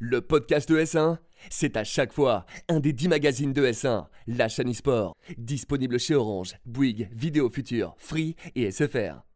Le podcast de S1, c'est à chaque fois un des 10 magazines de S1, la chaîne e-sport, disponible chez Orange, Bouygues, Vidéo Future, Free et SFR.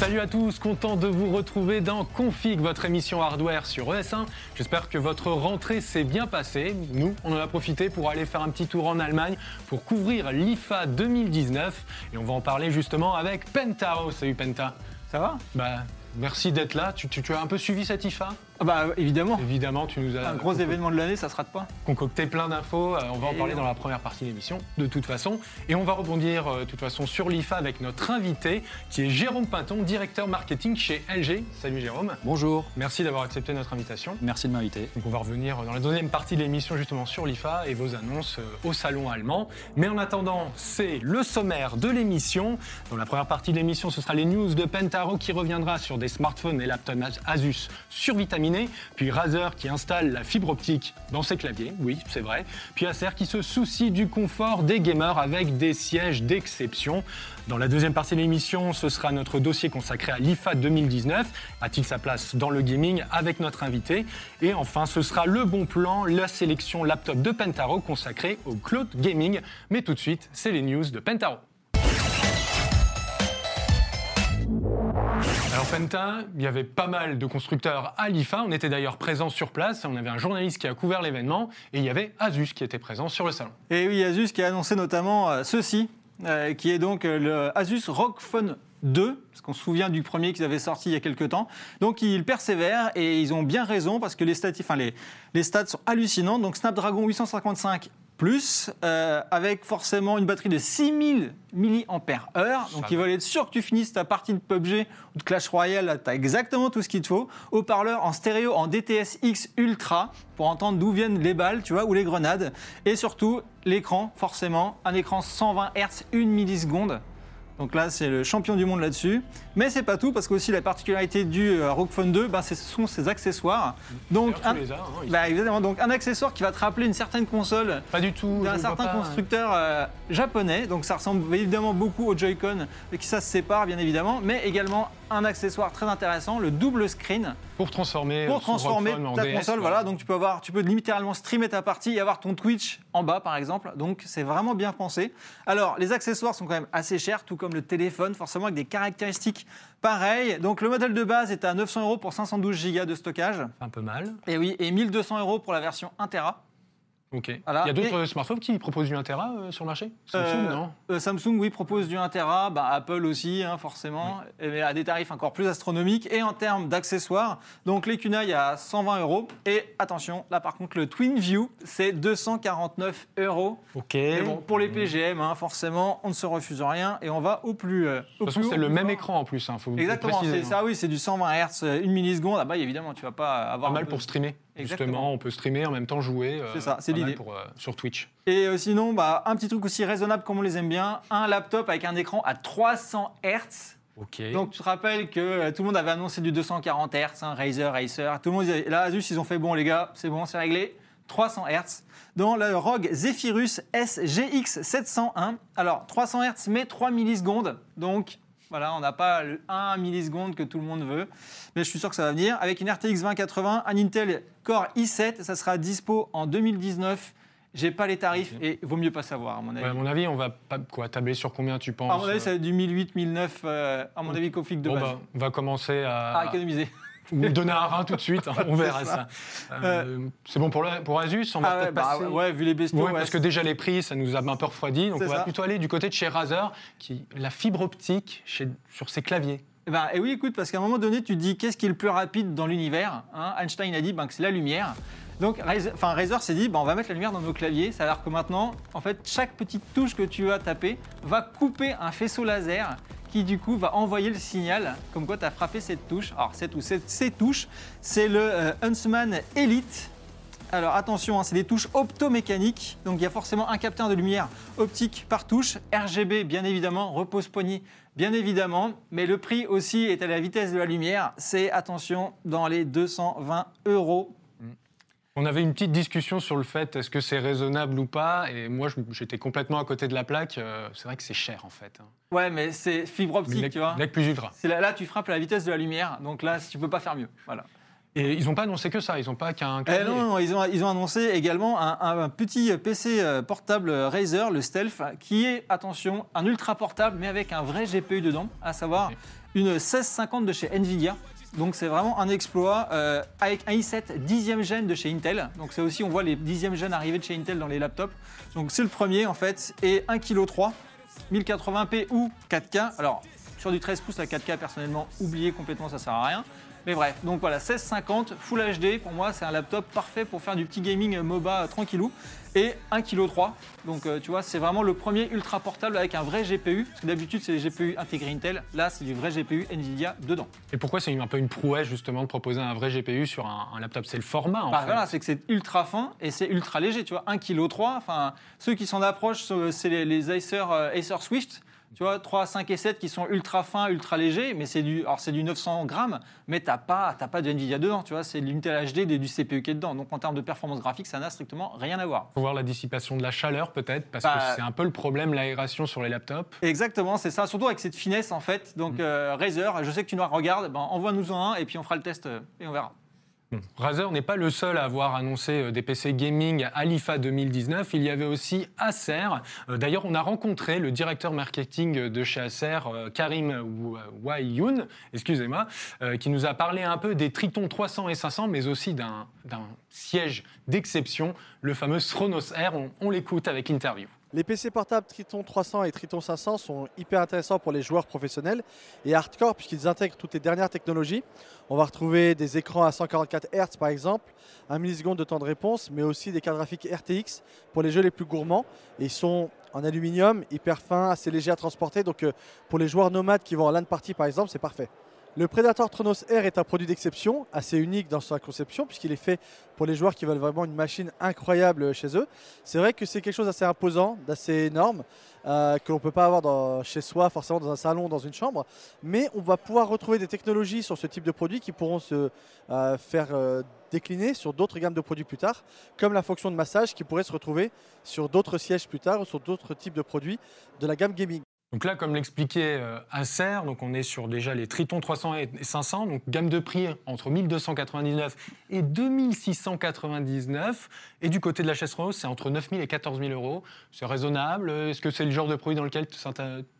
Salut à tous, content de vous retrouver dans Config, votre émission hardware sur ES1. J'espère que votre rentrée s'est bien passée. Nous, on en a profité pour aller faire un petit tour en Allemagne pour couvrir l'IFA 2019 et on va en parler justement avec Pentao. Salut Penta. Ça va? Bah, merci d'être là. Tu as un peu suivi cette IFA Ah bah évidemment. Évidemment, tu nous as Un gros événement de l'année, ça se rate pas. concocté plein d'infos. Euh, on va en parler on- dans la première partie de l'émission, de toute façon. Et on va rebondir, euh, de toute façon, sur l'IFA avec notre invité, qui est Jérôme Pinton, directeur marketing chez LG. Salut Jérôme. Bonjour, Merci d'avoir accepté notre invitation. merci de m'inviter. Donc on va revenir dans la deuxième partie de l'émission justement sur l'IFA et vos annonces euh, au salon allemand. Mais en attendant, c'est le sommaire de l'émission. Dans la première partie de l'émission, ce sera les news de Pentaro qui reviendra sur des smartphones et laptops Asus puis Razer qui installe la fibre optique dans ses claviers, oui c'est vrai, puis Acer qui se soucie du confort des gamers avec des sièges d'exception. Dans la deuxième partie de l'émission, ce sera notre dossier consacré à l'IFA 2019. A-t-il sa place dans le gaming avec notre invité? Et enfin, ce sera le bon plan, la sélection laptop de Pentaro consacrée au cloud gaming. Mais tout de suite, c'est les news de Pentaro. Il y avait pas mal de constructeurs à l'IFA, on était d'ailleurs présents sur place, on avait un journaliste qui a couvert l'événement et il y avait Asus qui était présent sur le salon. Et oui, Asus qui a annoncé notamment euh, ceci, euh, qui est donc euh, le Asus ROG Phone 2, parce qu'on se souvient du premier qu'ils avaient sorti il y a quelques temps. Donc ils persévèrent et ils ont bien raison parce que les stats, enfin, les, les stats sont hallucinants. Donc Snapdragon 855 plus, euh, avec forcément une batterie de 6000 mAh. Donc ils veulent être sûrs que tu finisses ta partie de PUBG ou de Clash Royale, tu as exactement tout ce qu'il te faut. Haut-parleur en stéréo en DTS-X Ultra pour entendre d'où viennent les balles, tu vois, ou les grenades. Et surtout, l'écran, forcément, un écran 120 Hz, 1 milliseconde. Donc là, c'est le champion du monde là-dessus. Mais c'est pas tout, parce qu'aussi la particularité du euh, ROG Phone 2, ben, ce sont ses accessoires. Donc, tu un, les as, hein, bah, évidemment, donc un accessoire qui va te rappeler une certaine console Pas du tout. je d'un certain pas. constructeur euh, japonais. Donc ça ressemble évidemment beaucoup au Joy-Con, et qui ça se sépare bien évidemment. Mais également un accessoire très intéressant, le double screen Pour transformer, pour son transformer en ta DS, console. Voilà, donc tu peux avoir, tu peux littéralement streamer ta partie et avoir ton Twitch en bas, par exemple. Donc c'est vraiment bien pensé. Alors les accessoires sont quand même assez chers, tout comme le téléphone, forcément avec des caractéristiques pareilles. Donc le modèle de base est à 900 euros pour 512 Go de stockage. Un peu mal. Et oui, et 1200 euros pour la version 1 Tera. Ok. Voilà. Il y a d'autres smartphones qui proposent du 1 Tera euh, sur le marché Samsung, Euh, non? Euh, Samsung, oui, propose du 1 Tera, bah, Apple aussi, hein, forcément, mais à des tarifs encore plus astronomiques. Et en termes d'accessoires, donc les Kunai à 120 euros. Et attention, là par contre, le TwinView, c'est 249 euros. Ok. Mais bon, pour les De PGM, hein, forcément, on ne se refuse rien et on va au plus. au toute façon, c'est le même écran en plus, il faut Exactement, c'est ça, oui, c'est du 120 Hz, une milliseconde. Ah bah évidemment, tu vas pas avoir. Pas mal de- pour streamer. Exactement. Justement, on peut streamer en même temps jouer. euh, C'est ça, c'est l'idée. euh, sur Twitch. Et euh, sinon, bah, un petit truc aussi raisonnable comme on les aime bien, un laptop avec un écran à 300 Hz. Donc tu te rappelles que euh, tout le monde avait annoncé du 240 Hz, hein, Razer, Acer, tout le monde disait, là Asus ils ont fait bon les gars, c'est bon, c'est réglé, 300 Hz. Dans le ROG Zephyrus SGX 701, alors 300 Hz mais 3 millisecondes, donc voilà, on n'a pas le 1 milliseconde que tout le monde veut, mais je suis sûr que ça va venir. Avec une RTX 2080, un Intel Core i7, ça sera dispo en 2019. J'ai pas les tarifs et vaut mieux pas savoir à mon avis. Ouais, à mon avis, on va pas quoi tabler sur combien tu penses à mon avis, euh, ça va être du 1008, 1009, euh, à mon avis, config de Bon, base. bah, on va commencer à, à économiser. Ou donner un rein tout de suite. hein, on verra ça. Euh, c'est bon pour, le- pour Asus. On va Ah ouais, peut-être bah, passer. ouais, vu les bestiaux. Ouais, parce que déjà les prix, ça nous a un peu refroidi. Donc on va ça. plutôt aller du côté de chez Razer, qui la fibre optique chez, sur ses claviers. Eh ben, et oui, écoute, parce qu'à un moment donné, tu dis qu'est-ce qui est le plus rapide dans l'univers hein? Einstein a dit ben, que c'est la lumière. Donc Razer s'est dit ben, on va mettre la lumière dans nos claviers. Ça a l'air que maintenant, en fait, chaque petite touche que tu vas taper va couper un faisceau laser qui du coup va envoyer le signal comme quoi tu as frappé cette touche. Alors cette ou cette- ces touches, c'est le euh, Huntsman Elite. Alors attention, hein, c'est des touches optomécaniques, donc il y a forcément un capteur de lumière optique par touche, RGB bien évidemment, repose-poignée bien évidemment, mais le prix aussi est à la vitesse de la lumière, c'est attention dans les 220 euros. On avait une petite discussion sur le fait est-ce que c'est raisonnable ou pas, et moi j'étais complètement à côté de la plaque. euh, c'est vrai que c'est cher en fait. hein. Ouais, mais c'est fibre optique, tu vois. Plus ultra. Là, là, tu frappes à la vitesse de la lumière, donc là, tu peux pas faire mieux. Voilà. Et ils n'ont pas annoncé que ça, ils n'ont pas qu'un. Eh non, non, ils ont, ils ont annoncé également un, un petit PC euh, portable Razer, le Stealth, qui est, attention, un ultra portable, mais avec un vrai GPU dedans, à savoir une 1650 de chez Nvidia. Donc c'est vraiment un exploit euh, avec un i7 dixième gène de chez Intel. Donc c'est aussi, on voit les dixièmes gènes arriver de chez Intel dans les laptops. Donc c'est le premier en fait, et 1,3 kg, 1080p ou 4K. Alors sur du 13 pouces, la 4K personnellement, oubliez complètement, ça sert à rien. Mais bref, donc voilà, 1650, Full HD, pour moi c'est un laptop parfait pour faire du petit gaming euh, MOBA euh, tranquillou. Et 1,3 kg. Donc euh, tu vois, c'est vraiment le premier ultra portable avec un vrai GPU. Parce que d'habitude c'est les GPU intégrés Intel. Là c'est du vrai GPU Nvidia dedans. Et pourquoi c'est un peu une prouesse justement de proposer un vrai GPU sur un, un laptop? C'est le format en Bah, fait. voilà, c'est que c'est ultra fin et c'est ultra léger, tu vois, 1,3 kg. Enfin, ceux qui s'en approchent, c'est les, les Acer, euh, Acer Swift. Tu vois, 3, 5 et 7 qui sont ultra fins, ultra légers, mais c'est du, alors c'est du 900 grammes, mais t'as pas, t'as pas de Nvidia dedans, tu vois, c'est de l'Intel HD, des- du CPU qui est dedans. Donc en termes de performance graphique, ça n'a strictement rien à voir. faut voir la dissipation de la chaleur peut-être, parce Bah, que c'est un peu le problème, l'aération sur les laptops. Exactement, c'est ça, surtout avec cette finesse en fait. Donc euh, Razer, je sais que tu nous regardes, ben, envoie-nous en un et puis on fera le test euh, et on verra. Bon, Razer n'est pas le seul à avoir annoncé euh, des PC gaming à l'IFA 2019. Il y avait aussi Acer. Euh, D'ailleurs, on a rencontré le directeur marketing de chez Acer, euh, Karim Wa- Wayoun, excusez-moi, qui nous a parlé un peu des Triton 300 et 500, mais aussi d'un siège d'exception, le fameux Thronos R. On, on l'écoute avec interview. Les PC portables Triton 300 et Triton 500 sont hyper intéressants pour les joueurs professionnels et hardcore puisqu'ils intègrent toutes les dernières technologies. On va retrouver des écrans à 144 Hz par exemple, 1 milliseconde de temps de réponse, mais aussi des cartes graphiques RTX pour les jeux les plus gourmands. Ils sont en aluminium, hyper fins, assez légers à transporter. Donc euh, pour les joueurs nomades qui vont en LAN party par exemple, c'est parfait. Le Predator Tronos R est un produit d'exception, assez unique dans sa conception, puisqu'il est fait pour les joueurs qui veulent vraiment une machine incroyable chez eux. C'est vrai que c'est quelque chose d'assez imposant, d'assez énorme, euh, que l'on ne peut pas avoir chez soi, forcément dans un salon, dans une chambre. Mais on va pouvoir retrouver des technologies sur ce type de produit qui pourront se euh, faire euh, décliner sur d'autres gammes de produits plus tard, comme la fonction de massage qui pourrait se retrouver sur d'autres sièges plus tard ou sur d'autres types de produits de la gamme gaming. Donc là, comme l'expliquait euh, Acer, donc on est sur déjà les Triton 300 et 500, donc gamme de prix entre 1299 et 2699. Et du côté de la chaise c'est entre 9000 et 14 000 euros. C'est raisonnable. Est-ce que c'est le genre de produit dans lequel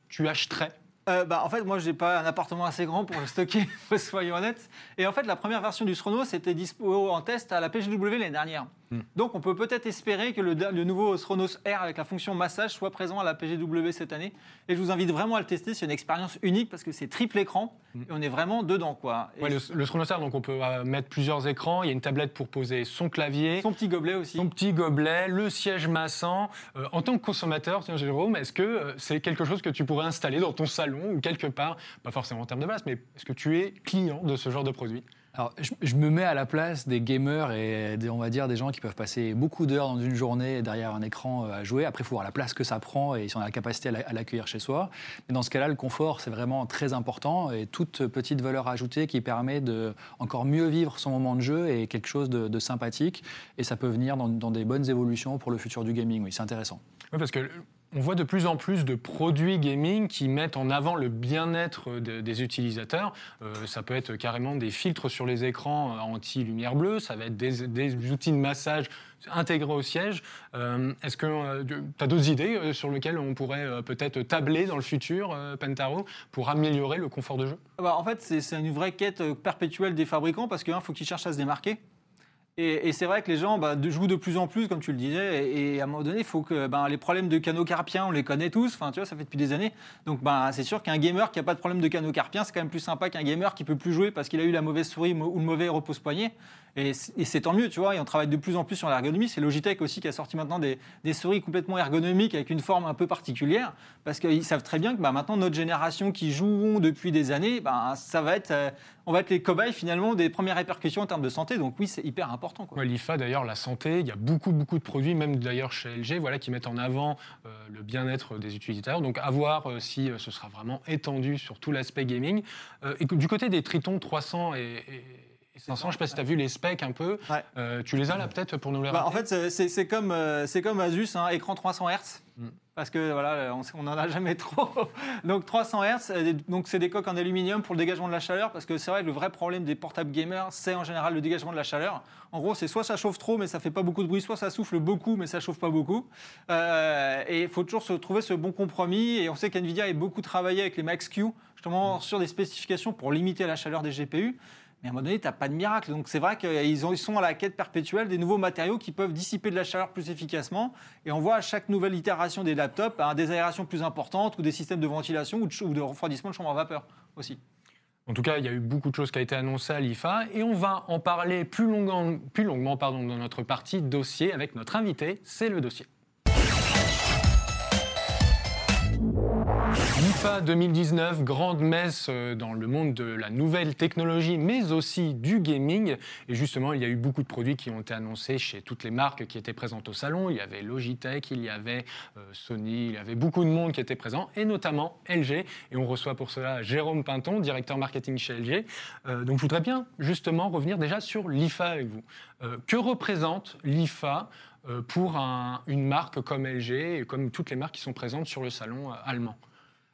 tu- achèterais? Euh, bah, en fait, moi, j'ai pas un appartement assez grand pour le stocker, soyons honnêtes. Et en fait, la première version du Srono, c'était dispo en test à la PGW l'année dernière. Hmm. Donc, on peut peut-être espérer que le, le nouveau Sronos R avec la fonction massage soit présent à la PGW cette année. Et je vous invite vraiment à le tester. C'est une expérience unique parce que c'est triple écran Hmm. et on est vraiment dedans, quoi. Ouais, le, le Sronosar, donc on peut euh, mettre plusieurs écrans. Il y a une tablette pour poser son clavier. son petit gobelet aussi. Son petit gobelet, le siège massant. Euh, en tant que consommateur, tiens Jérôme, est-ce que euh, c'est quelque chose que tu pourrais installer dans ton salon ou quelque part, pas forcément en termes de place, mais est-ce que tu es client de ce genre de produit? Alors, je, me mets à la place des gamers et des, on va dire des gens qui peuvent passer beaucoup d'heures dans une journée derrière un écran euh, à jouer. Après, il faut voir la place que ça prend et si on a la capacité à la- à l'accueillir chez soi. Mais dans ce cas-là, le confort, c'est vraiment très important et toute petite valeur ajoutée qui permet de encore mieux vivre son moment de jeu est quelque chose de, de sympathique et ça peut venir dans, dans des bonnes évolutions pour le futur du gaming. Oui, c'est intéressant. Oui, parce que on voit de plus en plus de produits gaming qui mettent en avant le bien-être de- des utilisateurs. Euh, ça peut être carrément des filtres sur les écrans euh, anti-lumière bleue, ça va être des, outils de massage intégrés au siège. Euh, Est-ce que tu as d'autres idées euh, sur lesquelles on pourrait euh, peut-être tabler dans le futur, euh, Pentaro, pour améliorer le confort de jeu? Bah, en fait, c'est une vraie quête euh, perpétuelle des fabricants parce qu'il faut qu'ils cherchent à se démarquer. Et, c'est vrai que les gens bah, jouent de plus en plus, comme tu le disais, et, à un moment donné, il faut que ben, les problèmes de canaux carpiens, on les connaît tous, enfin, tu vois, ça fait depuis des années. Donc ben, c'est sûr qu'un gamer qui n'a pas de problème de canaux carpiens, c'est quand même plus sympa qu'un gamer qui peut plus jouer parce qu'il a eu la mauvaise souris ou le mauvais repose-poignet. Et c'est tant mieux, tu vois, et on travaille de plus en plus sur l'ergonomie. C'est Logitech aussi qui a sorti maintenant des, souris complètement ergonomiques avec une forme un peu particulière, parce qu'ils savent très bien que bah, maintenant, notre génération qui jouons depuis des années, ça va être, euh, on va être les cobayes finalement des premières répercussions en termes de santé. Donc oui, c'est hyper important. Quoi. Ouais, L'IFA, d'ailleurs, la santé, il y a beaucoup, beaucoup de produits, même d'ailleurs chez LG, voilà, qui mettent en avant euh, le bien-être des utilisateurs. Donc, à voir euh, si euh, ce sera vraiment étendu sur tout l'aspect gaming. Euh, et que- du côté des Triton 300 et, et 500, je ne sais pas si tu as vu les specs un peu. Ouais. Euh, tu les as là peut-être pour nous les Bah, en fait, c'est- comme, euh, c'est comme Asus, hein, écran 300 Hz. Mm. Parce que voilà, on n'en a jamais trop. donc 300 Hz, euh, donc c'est des coques en aluminium pour le dégagement de la chaleur. Parce que c'est vrai que le vrai problème des portables gamers, c'est en général le dégagement de la chaleur. En gros, c'est soit ça chauffe trop, mais ça fait pas beaucoup de bruit, soit ça souffle beaucoup, mais ça chauffe pas beaucoup. Euh, et il faut toujours se trouver ce bon compromis. Et on sait qu'NVIDIA a beaucoup travaillé avec les Max-Q, justement sur des spécifications pour limiter la chaleur des GPU. Mais à un moment donné, tu n'as pas de miracle. Donc c'est vrai qu'ils ils sont à la quête perpétuelle des nouveaux matériaux qui peuvent dissiper de la chaleur plus efficacement. Et on voit à chaque nouvelle itération des laptops hein, des aérations plus importantes ou des systèmes de ventilation ou de, ch- ou de refroidissement de chambre à vapeur aussi. En tout cas, il y a eu beaucoup de choses qui ont été annoncées à l'IFA et on va en parler plus longuement, plus longuement pardon, dans notre partie dossier avec notre invité. C'est le dossier. l'IFA 2019, grande messe euh, dans le monde de la nouvelle technologie, mais aussi du gaming. Et justement, il y a eu beaucoup de produits qui ont été annoncés chez toutes les marques qui étaient présentes au salon. Il y avait Logitech, il y avait euh, Sony, il y avait beaucoup de monde qui était présent, et notamment LG. Et on reçoit pour cela Jérôme Pinton, directeur marketing chez LG. Euh, donc je voudrais bien justement revenir déjà sur l'IFA avec vous. Que représente l'IFA pour un- une marque comme LG et comme toutes les marques qui sont présentes sur le salon allemand?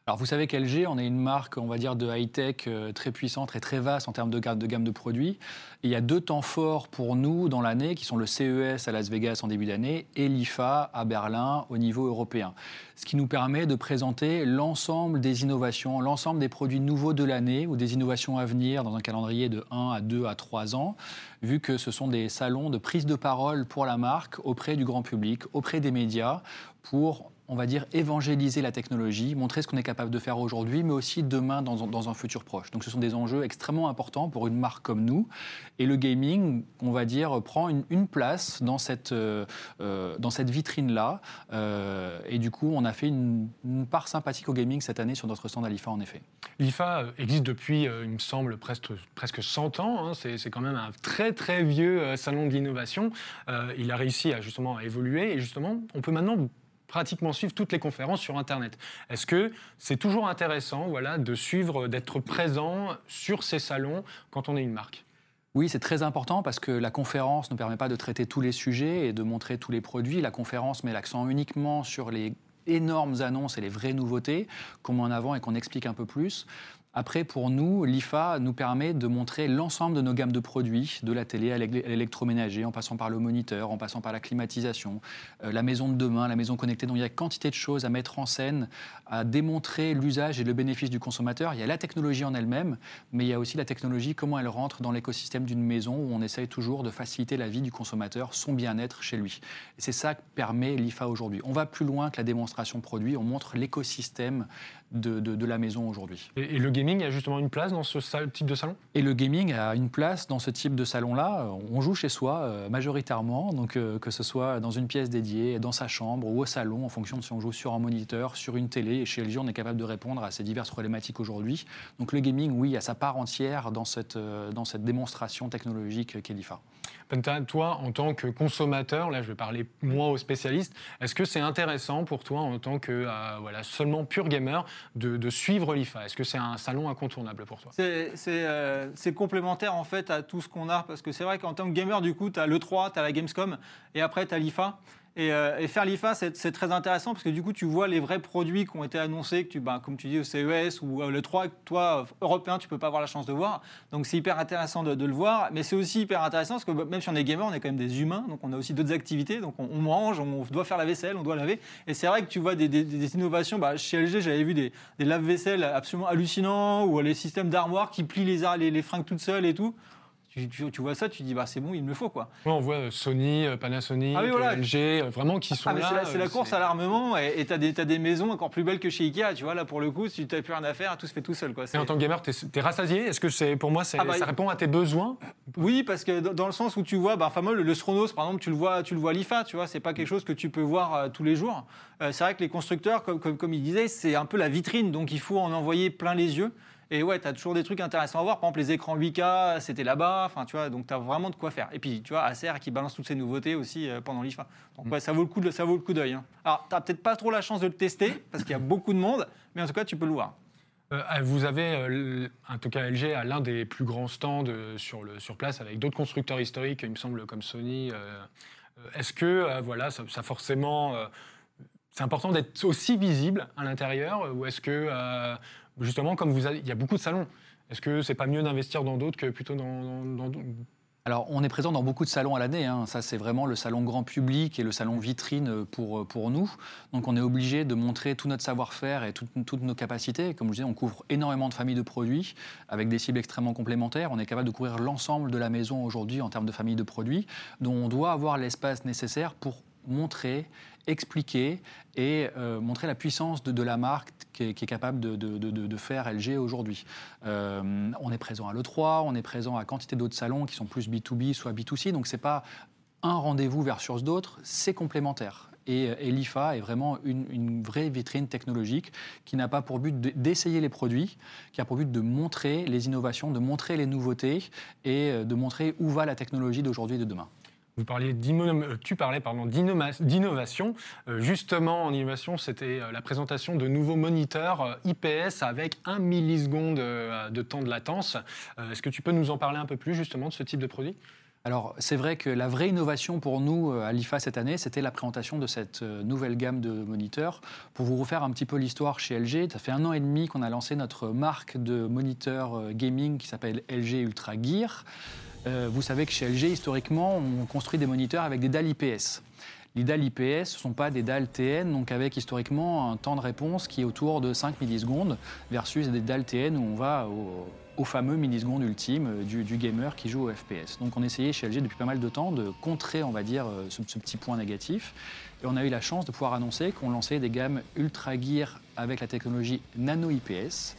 Alors vous savez qu'LG, on est une marque, on va dire, de high-tech euh, très puissante et très vaste en termes de, ga- de gamme de produits. Il y a deux temps forts pour nous dans l'année, qui sont le CES à Las Vegas en début d'année et l'IFA à Berlin au niveau européen. Ce qui nous permet de présenter l'ensemble des innovations, l'ensemble des produits nouveaux de l'année ou des innovations à venir dans un calendrier de 1 à 2 à 3 ans, vu que ce sont des salons de prise de parole pour la marque auprès du grand public, auprès des médias, pour on va dire, évangéliser la technologie, montrer ce qu'on est capable de faire aujourd'hui, mais aussi demain dans, un- futur proche. Donc ce sont des enjeux extrêmement importants pour une marque comme nous. Et le gaming, on va dire, prend une, place dans cette, euh, euh, vitrine-là. Euh, et du coup, on a fait une, part sympathique au gaming cette année sur notre stand à l'IFA, en effet. L'IFA existe depuis, il me semble, presque, presque 100 ans. hein. C'est quand même un très très vieux salon de l'innovation. Il a réussi à justement à évoluer et justement, on peut maintenant pratiquement suivre toutes les conférences sur Internet. Est-ce que c'est toujours intéressant voilà, de suivre, d'être présent sur ces salons quand on est une marque? Oui, c'est très important parce que la conférence ne permet pas de traiter tous les sujets et de montrer tous les produits. La conférence met l'accent uniquement sur les énormes annonces et les vraies nouveautés qu'on met en avant et qu'on explique un peu plus. Après, pour nous, l'IFA nous permet de montrer l'ensemble de nos gammes de produits, de la télé à l'é- à l'électroménager, en passant par le moniteur, en passant par la climatisation, euh, la maison de demain, la maison connectée. Donc il y a quantité de choses à mettre en scène, à démontrer l'usage et le bénéfice du consommateur. Il y a la technologie en elle-même, mais il y a aussi la technologie, comment elle rentre dans l'écosystème d'une maison où on essaye toujours de faciliter la vie du consommateur, son bien-être chez lui. C'est ça que permet l'IFA aujourd'hui. On va plus loin que la démonstration produit, on montre l'écosystème de, de- de la maison aujourd'hui. et, et le gaming a justement une place dans ce type de salon? Et le gaming a une place dans ce type de salon-là. On joue chez soi euh, majoritairement, donc euh, que ce soit dans une pièce dédiée, dans sa chambre ou au salon, en fonction de si on joue sur un moniteur, sur une télé. Et chez LG, on est capable de répondre à ces diverses problématiques aujourd'hui. Donc le gaming, oui, a sa part entière dans cette, euh, dans cette démonstration technologique qu'est l'IFA. Penta, toi, en tant que consommateur, là je vais parler moins aux spécialistes, est-ce que c'est intéressant pour toi en tant que euh, voilà, seulement pur gamer de, suivre l'IFA Est-ce que c'est un salon incontournable pour toi? Euh, c'est complémentaire en fait à tout ce qu'on a parce que c'est vrai qu'en tant que gamer du coup tu as l'E3, tu as la Gamescom et après tu as l'IFA. Et, euh, et faire l'IFA c'est très intéressant parce que du coup tu vois les vrais produits qui ont été annoncés que tu, ben, comme tu dis au CES ou euh, l'E3 que toi européen tu peux pas avoir la chance de voir. Donc c'est hyper intéressant de, le voir. Mais c'est aussi hyper intéressant parce que bah, même si on est gamer on est quand même des humains. Donc on a aussi d'autres activités. Donc on, mange, on doit faire la vaisselle, on doit laver. Et c'est vrai que tu vois des, innovations. Bah, chez LG j'avais vu des, des lave-vaisselle absolument hallucinants ou les systèmes d'armoire qui plient les, les, les fringues toutes seules et tout. Tu, tu- tu vois ça, tu dis bah c'est bon, il me le faut quoi. Ouais, On voit euh, Sony, euh, Panasonic, Ah oui, voilà. LG, euh, vraiment qui sont Ah, mais là. c'est la, course à l'armement et tu as, des t'as des maisons encore plus belles que chez Ikea. Tu vois, là pour le coup, si tu n'as plus rien à faire, tout se fait tout seul. Quoi. Et en tant que gamer, t'es es rassasié? Est-ce que c'est pour moi, Ah bah, ça répond à tes besoins? Oui, parce que dans- dans le sens où tu vois, bah, enfin, moi, le, le Stronos, par exemple, tu le vois, tu le vois à l'IFA, tu vois, c'est pas quelque chose que tu peux voir euh, tous les jours. Euh, c'est vrai que les constructeurs, comme, comme, comme il disait, c'est un peu la vitrine, donc il faut en envoyer plein les yeux. Et ouais, tu as toujours des trucs intéressants à voir. Par exemple, les écrans 8K, c'était là-bas. Enfin, tu vois, donc tu as vraiment de quoi faire. Et puis, tu vois, Acer qui balance toutes ces nouveautés aussi euh, pendant l'IFA. Donc, ouais, ça vaut le coup de, ça vaut le coup d'œil. hein. Alors, tu peut-être pas trop la chance de le tester parce qu'il y a beaucoup de monde, mais en tout cas, tu peux le voir. Euh, vous avez, euh, en tout cas LG, a l'un des plus grands stands euh, sur, place avec d'autres constructeurs historiques, il me semble, comme Sony. Est-ce que, voilà, ça, forcément. c'est important d'être aussi visible à l'intérieur ou est-ce que, justement, comme vous avez, il y a beaucoup de salons, est-ce que c'est pas mieux d'investir dans d'autres que plutôt dans. dans- Alors, on est présent dans beaucoup de salons à l'année. hein. Ça, c'est vraiment le salon grand public et le salon vitrine pour, pour nous. Donc, on est obligé de montrer tout notre savoir-faire et tout- toutes nos capacités. Comme je disais, on couvre énormément de familles de produits avec des cibles extrêmement complémentaires. On est capable de couvrir l'ensemble de la maison aujourd'hui en termes de familles de produits, dont on doit avoir l'espace nécessaire pour montrer, expliquer et euh, montrer la puissance de, de la marque qui est, capable de, faire LG aujourd'hui. Euh, on est présent à l'E3, on est présent à quantité d'autres salons qui sont plus B2B, soit B2C, donc c'est pas un rendez-vous versus d'autres, c'est complémentaire. Et, et l'IFA est vraiment une, une vraie vitrine technologique qui n'a pas pour but de- d'essayer les produits, qui a pour but de montrer les innovations, de montrer les nouveautés et euh, de montrer où va la technologie d'aujourd'hui et de demain. Euh, tu parlais d'innovation. Euh, justement, en innovation, c'était euh, la présentation de nouveaux moniteurs IPS avec 1 milliseconde de temps de latence. Est-ce que tu peux nous en parler un peu plus justement de ce type de produit? Alors, c'est vrai que la vraie innovation pour nous à l'IFA cette année, c'était la présentation de cette nouvelle gamme de moniteurs. Pour vous refaire un petit peu l'histoire chez LG, ça fait un an et demi qu'on a lancé notre marque de moniteurs gaming qui s'appelle LG Ultra Gear. Euh, vous savez que chez LG, historiquement, on construit des moniteurs avec des dalles IPS. Les dalles IPS, ce ne sont pas des dalles TN, donc avec historiquement un temps de réponse qui est autour de 5 millisecondes, versus des dalles TN où on va au, fameux millisecondes ultime euh, du, du gamer qui joue au FPS. Donc on essayait chez LG depuis pas mal de temps de contrer, on va dire, euh, ce, ce petit point négatif. Et on a eu la chance de pouvoir annoncer qu'on lançait des gammes Ultra Gear avec la technologie Nano IPS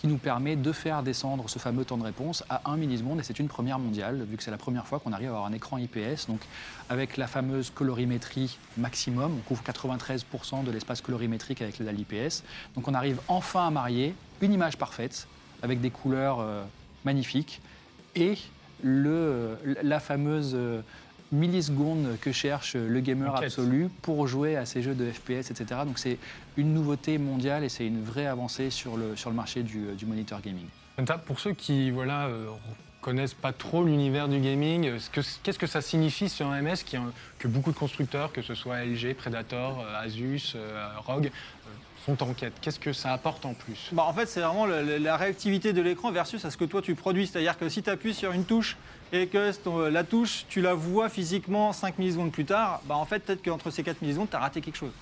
qui nous permet de faire descendre ce fameux temps de réponse à 1 milliseconde. Et c'est une première mondiale, vu que c'est la première fois qu'on arrive à avoir un écran IPS. Donc, avec la fameuse colorimétrie maximum, on couvre 93% de l'espace colorimétrique avec les dalles IPS. Donc, on arrive enfin à marier une image parfaite, avec des couleurs euh, magnifiques, et le, la fameuse euh, milliseconde que cherche le gamer Enquête. absolu pour jouer à ces jeux de FPS, etc. Donc c'est une nouveauté mondiale et c'est une vraie avancée sur le, sur le marché du, du moniteur gaming. Pour ceux qui voilà, euh, connaissent pas trop l'univers du gaming, euh, ce que- qu'est-ce que ça signifie sur un MS que beaucoup de constructeurs, que ce soit LG, Predator, euh, Asus, euh, ROG, euh, sont en quête? Qu'est-ce que ça apporte en plus? Bah, en fait, c'est vraiment la réactivité de l'écran versus à ce que toi tu produis. C'est-à-dire que si tu appuies sur une touche et que la touche, tu la vois physiquement 5 millisecondes plus tard, bah, en fait, peut-être qu'entre ces 4 millisecondes, tu as raté quelque chose.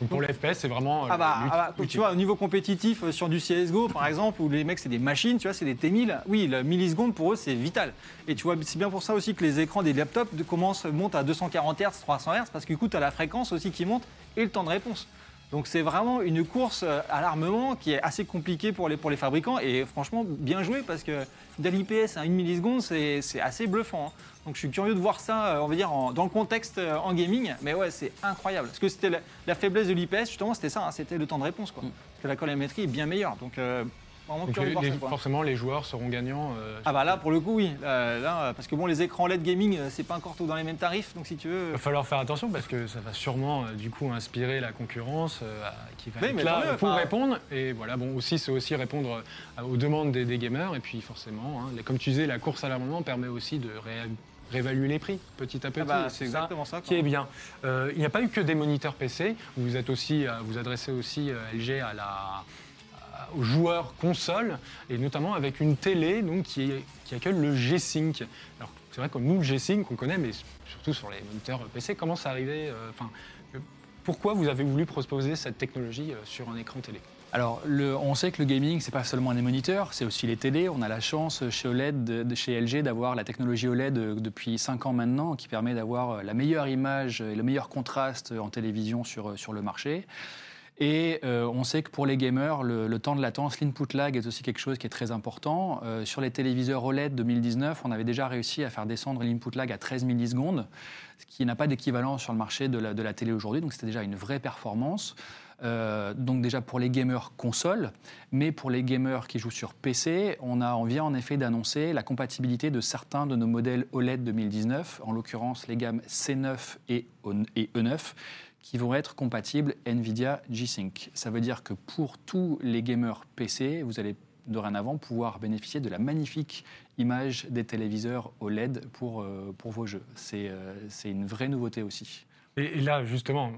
Donc pour les FPS, c'est vraiment. euh, Ah bah, ah bah, tu vois, au niveau compétitif, euh, sur du CSGO par exemple, où les mecs c'est des machines, tu vois, c'est des T1000, oui, la milliseconde pour eux c'est vital. Et tu vois, c'est bien pour ça aussi que les écrans des laptops commencent, montent à 240 Hz, 300 Hz, parce que du coup, tu as la fréquence aussi qui monte et le temps de réponse. Donc c'est vraiment une course euh, à l'armement qui est assez compliquée pour les, pour les fabricants et franchement bien joué parce que de l'IPS à 1 milliseconde c'est c'est assez bluffant. hein. Donc je suis curieux de voir ça, euh, on va dire, en- dans le contexte euh, en gaming. Mais ouais, c'est incroyable. Parce que c'était la, la faiblesse de l'IPS, justement, c'était ça, hein, c'était le temps de réponse. Quoi. Mm. Parce que la colorimétrie est bien meilleure. Donc euh, vraiment Donc curieux les- de voir les- ça. forcément, les joueurs seront gagnants. euh, Ah bah là, pour le coup, oui. Là, là, parce que bon, les écrans LED gaming, c'est pas encore tout dans les mêmes tarifs. Donc si tu veux... Il va falloir faire attention parce que ça va sûrement du coup inspirer la concurrence euh, qui va Oui, être là mieux, pour enfin- répondre. Et voilà, bon, aussi c'est aussi répondre aux demandes des, des gamers. Et puis forcément, hein, comme tu disais, la course à l'armement permet aussi de ré- réévaluer les prix petit à petit. Ah bah, c'est ça exactement ça. qui est bien. Euh, il n'y a pas eu que des moniteurs PC. Vous êtes aussi, euh, vous adressez aussi euh, LG à la à- aux joueurs console et notamment avec une télé donc qui, accueille le G-Sync. Alors c'est vrai que nous le G-Sync on connaît, mais surtout sur les moniteurs PC, comment ça arrivait Enfin, euh, pourquoi vous avez voulu proposer cette technologie sur un écran télé? Alors, on sait que le gaming, c'est pas seulement les moniteurs, c'est aussi les télés. On a la chance chez OLED, chez LG, d'avoir la technologie OLED euh, depuis 5 ans maintenant, qui permet d'avoir euh, la meilleure image et le meilleur contraste en télévision sur, euh, sur le marché. Et on sait que pour les gamers, le, temps de latence, l'input lag est aussi quelque chose qui est très important. Sur les téléviseurs OLED 2019, on avait déjà réussi à faire descendre l'input lag à 13 millisecondes, ce qui n'a pas d'équivalent sur le marché de la, de la télé aujourd'hui. Donc c'était déjà une vraie performance. Euh, donc déjà pour les gamers console, mais pour les gamers qui jouent sur PC, on, vient en effet d'annoncer la compatibilité de certains de nos modèles OLED 2019, en l'occurrence les gammes C9 et O- et E9, qui vont être compatibles NVIDIA G-Sync. Ça veut dire que pour tous les gamers PC, vous allez dorénavant pouvoir bénéficier de la magnifique image des téléviseurs OLED pour, euh, pour vos jeux. Euh, c'est une vraie nouveauté aussi. Et, là, justement,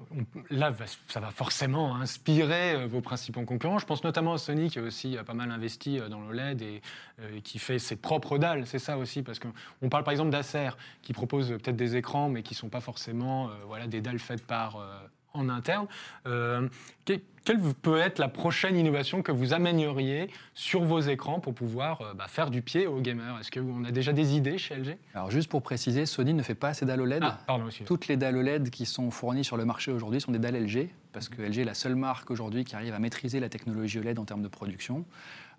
là, ça va forcément inspirer euh, vos principaux concurrents. Je pense notamment à Sony qui aussi a pas mal investi euh, dans l'OLED et, euh, qui fait ses propres dalles. C'est ça aussi, parce qu'on parle par exemple d'Acer qui propose euh, peut-être des écrans, mais qui ne sont pas forcément euh, voilà, des dalles faites par euh, en interne. Euh, que- quelle peut être la prochaine innovation que vous amèneriez sur vos écrans pour pouvoir euh, bah, faire du pied aux gamers? Est-ce qu'on a déjà des idées chez LG Alors juste pour préciser, Sony ne fait pas ces dalles OLED. Ah, pardon. Toutes les dalles OLED qui sont fournies sur le marché aujourd'hui sont des dalles LG, parce que LG est la seule marque aujourd'hui qui arrive à maîtriser la technologie OLED en termes de production.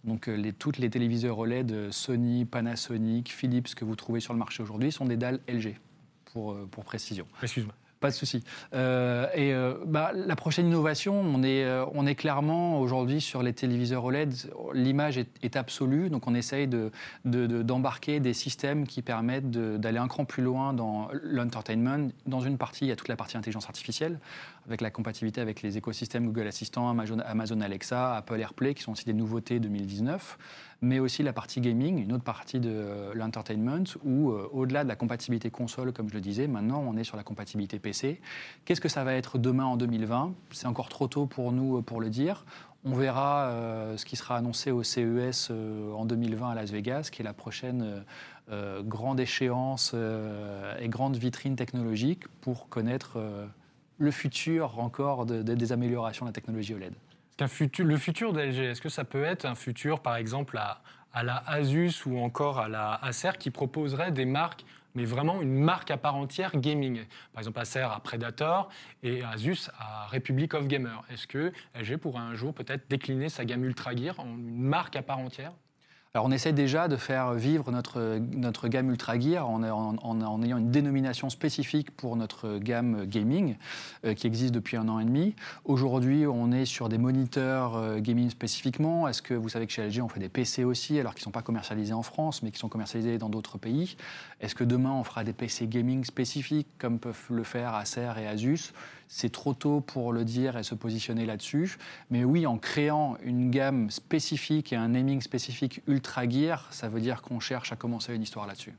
Donc euh, les, toutes les téléviseurs OLED, Sony, Panasonic, Philips que vous trouvez sur le marché aujourd'hui sont des dalles LG, pour, pour précision. Excuse-moi. Pas de souci. Euh, et euh, bah, la prochaine innovation, on est, euh, on est clairement aujourd'hui sur les téléviseurs OLED. L'image est, absolue, donc on essaye de- de- de- d'embarquer des systèmes qui permettent d'aller un cran plus loin dans l'entertainment. Dans une partie, il y a toute la partie intelligence artificielle, avec la compatibilité avec les écosystèmes Google Assistant, Amazon, Alexa, Apple AirPlay, qui sont aussi des nouveautés 2019 mais aussi la partie gaming, une autre partie de l'entertainment, où euh, au-delà de la compatibilité console, comme je le disais, maintenant on est sur la compatibilité PC. Qu'est-ce que ça va être demain en 2020 C'est encore trop tôt pour nous euh, pour le dire. On verra euh, ce qui sera annoncé au CES en 2020 à Las Vegas, qui est la prochaine grande échéance et grande vitrine technologique pour connaître le futur encore de- de- des améliorations de la technologie OLED. Le futur d'LG, est-ce que ça peut être un futur, par exemple, à, à la Asus ou encore à la Acer qui proposerait des marques, mais vraiment une marque à part entière gaming? Par exemple, Acer à Predator et Asus à Republic of Gamer. Est-ce que LG pourrait un jour peut-être décliner sa gamme Ultra Gear en une marque à part entière? Alors on essaie déjà de faire vivre notre, gamme Ultra Gear en ayant une dénomination spécifique pour notre gamme gaming euh, qui existe depuis un an et demi. Aujourd'hui, on est sur des moniteurs euh, gaming spécifiquement. Est-ce que vous savez que chez LG, on fait des PC aussi, alors qu'ils ne sont pas commercialisés en France, mais qui sont commercialisés dans d'autres pays? Est-ce que demain, on fera des PC gaming spécifiques comme peuvent le faire Acer et Asus? C'est trop tôt pour le dire et se positionner là-dessus. Mais oui, en créant une gamme spécifique et un naming spécifique Ultra Gear, ça veut dire qu'on cherche à commencer une histoire là-dessus.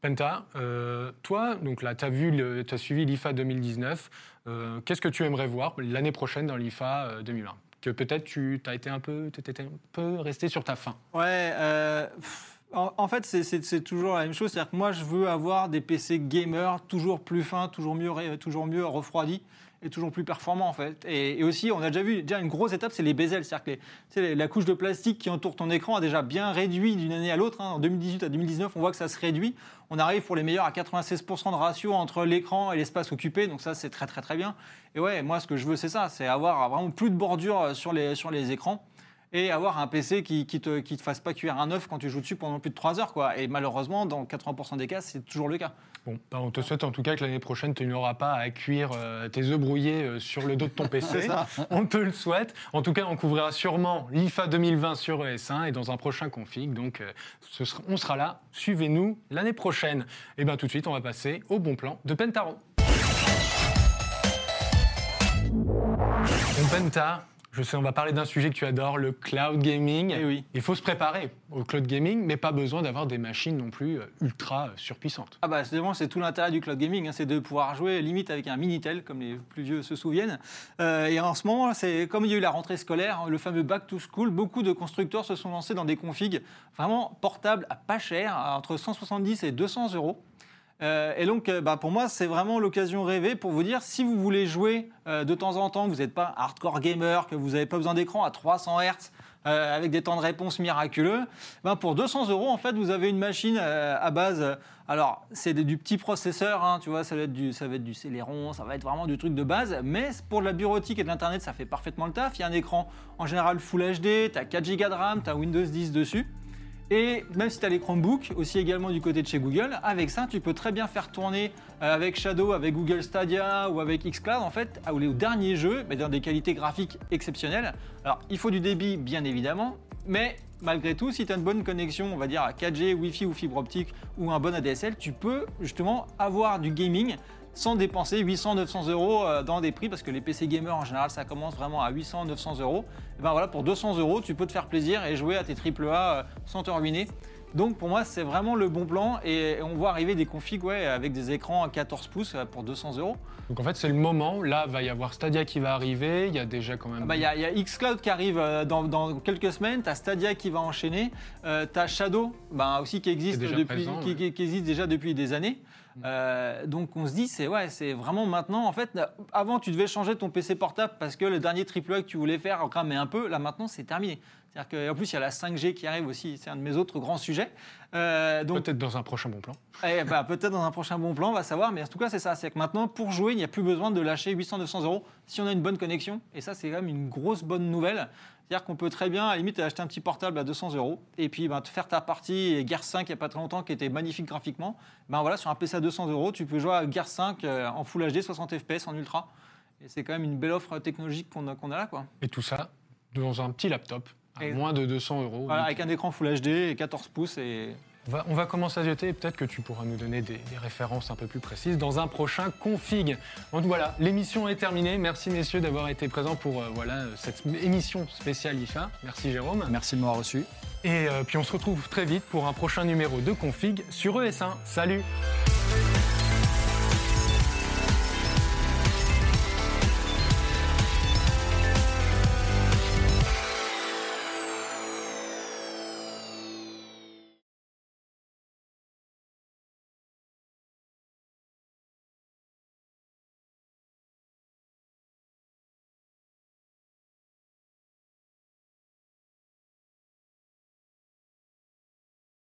Penta, euh, toi, donc là, tu as, vu le- t'as suivi l'IFA 2019. Euh, Qu'est-ce que tu aimerais voir l'année prochaine dans l'IFA euh, 2020 Que peut-être tu as été un peu, t'étais un peu resté sur ta faim? Ouais, euh, pff, en, fait, c'est- toujours la même chose. C'est-à-dire que moi, je veux avoir des PC gamers toujours plus fins, toujours mieux, toujours mieux refroidis et toujours plus performants, en fait. Et, aussi, on a déjà vu, déjà une grosse étape, c'est les bezels. C'est-à-dire que la couche de plastique qui entoure ton écran a déjà bien réduit d'une année à l'autre. hein. En 2018 à 2019, on voit que ça se réduit. On arrive pour les meilleurs à 96% de ratio entre l'écran et l'espace occupé. Donc ça, c'est très, très, très bien. Et ouais, moi, ce que je veux, c'est ça. C'est avoir vraiment plus de bordure sur les, sur les écrans et avoir un PC qui, qui te, qui te fasse pas cuire un œuf quand tu joues dessus pendant plus de 3 heures. Quoi. Et malheureusement, dans 80% des cas, c'est toujours le cas. Bon, bah, on te souhaite en tout cas que l'année prochaine, tu n'auras pas à cuire euh, tes œufs brouillés euh, sur le dos de ton PC. on te le souhaite. En tout cas, on couvrira sûrement l'IFA 2020 sur ES1 et dans un prochain config. Donc, euh, ce sera- on sera là. Suivez-nous l'année prochaine. Et bien, tout de suite, on va passer au bon plan de Pentaro. Bon, Penta, je sais, on va parler d'un sujet que tu adores, le cloud gaming. Eh oui. Il faut se préparer au cloud gaming, mais pas besoin d'avoir des machines non plus euh, ultra euh, surpuissantes. Ah bah c'est tout l'intérêt du cloud gaming, hein, c'est de pouvoir jouer limite avec un Minitel, comme les plus vieux se souviennent. Euh, et en ce moment, c'est comme il y a eu la rentrée scolaire, le fameux back to school, beaucoup de constructeurs se sont lancés dans des configs vraiment portables à pas cher, à entre 170 et 200 euros. Euh, et donc, euh, bah, pour moi, c'est vraiment l'occasion rêvée pour vous dire, si vous voulez jouer euh, de temps en temps, que vous n'êtes pas hardcore gamer, que vous n'avez pas besoin d'écran à 300 Hz, avec des temps de réponse miraculeux, ben pour 200 euros, en fait, vous avez une machine à base. alors, c'est du petit processeur, hein, tu vois, ça va, être du, ça va être du Celeron, ça va être vraiment du truc de base, mais pour de la bureautique et de l'Internet, ça fait parfaitement le taf. Il y a un écran en général Full HD, tu as 4 Go de RAM, tu as Windows 10 dessus. Et même si tu as les Chromebooks, aussi également du côté de chez Google, avec ça, tu peux très bien faire tourner euh, avec Shadow, avec Google Stadia ou avec Xcloud, en fait, à- aux derniers jeux, mais dans des qualités graphiques exceptionnelles. Alors, il faut du débit, bien évidemment, mais malgré tout, si tu as une bonne connexion, on va dire à 4G, Wi-Fi ou fibre optique ou un bon ADSL, tu peux justement avoir du gaming sans dépenser 800-900 euros euh, dans des prix, parce que les PC gamers en général ça commence vraiment à 800-900 euros. Et ben voilà, pour 200 euros, tu peux te faire plaisir et jouer à tes AAA euh, sans te ruiner. Donc pour moi, c'est vraiment le bon plan et on voit arriver des configs ouais, avec des écrans à 14 pouces euh, pour 200 euros. Donc en fait, c'est le moment. Là, va y avoir Stadia qui va arriver. Il y a déjà quand même. Ah bah, Il y, a- y a xCloud qui arrive euh, dans, dans quelques semaines, tu as Stadia qui va enchaîner, tu as Shadow bah, aussi qui existe, depuis, présent, qui, ouais. qui- qui existe déjà depuis des années. Euh, donc on se dit, c'est ouais, c'est vraiment maintenant. En fait, avant, tu devais changer ton PC portable parce que le dernier AAA que tu voulais faire cramait un peu. Là, maintenant, c'est terminé. C'est-à-dire qu'en plus, il y a la 5G qui arrive aussi. C'est un de mes autres grands sujets. Euh, Peut-être dans un prochain bon plan. eh bah, peut-être dans un prochain bon plan, on va savoir. Mais en tout cas, c'est ça. C'est que maintenant, pour jouer, il n'y a plus besoin de lâcher 800-900 euros si on a une bonne connexion. Et ça, c'est quand même une grosse bonne nouvelle. C'est-à-dire qu'on peut très bien, à la limite, acheter un petit portable à 200 euros et puis ben, te faire ta partie et Gears 5 il n'y a pas très longtemps qui était magnifique graphiquement. Ben voilà, sur un PC à 200 euros, tu peux jouer à Gears 5 euh, en Full HD, 60 FPS en ultra. Et c'est quand même une belle offre technologique qu'on a, a là, quoi. Et tout ça dans un petit laptop à Et- moins de 200 euros. Voilà, avec un écran Full HD et 14 pouces et on, va, on va commencer à jeter et peut-être que tu pourras nous donner des, des références un peu plus précises dans un prochain config. Donc voilà, l'émission est terminée. Merci messieurs d'avoir été présents pour euh, voilà, cette émission spéciale IFA. Merci Jérôme. Merci de m'avoir reçu. Et euh, puis on se retrouve très vite pour un prochain numéro de config sur ES1. Salut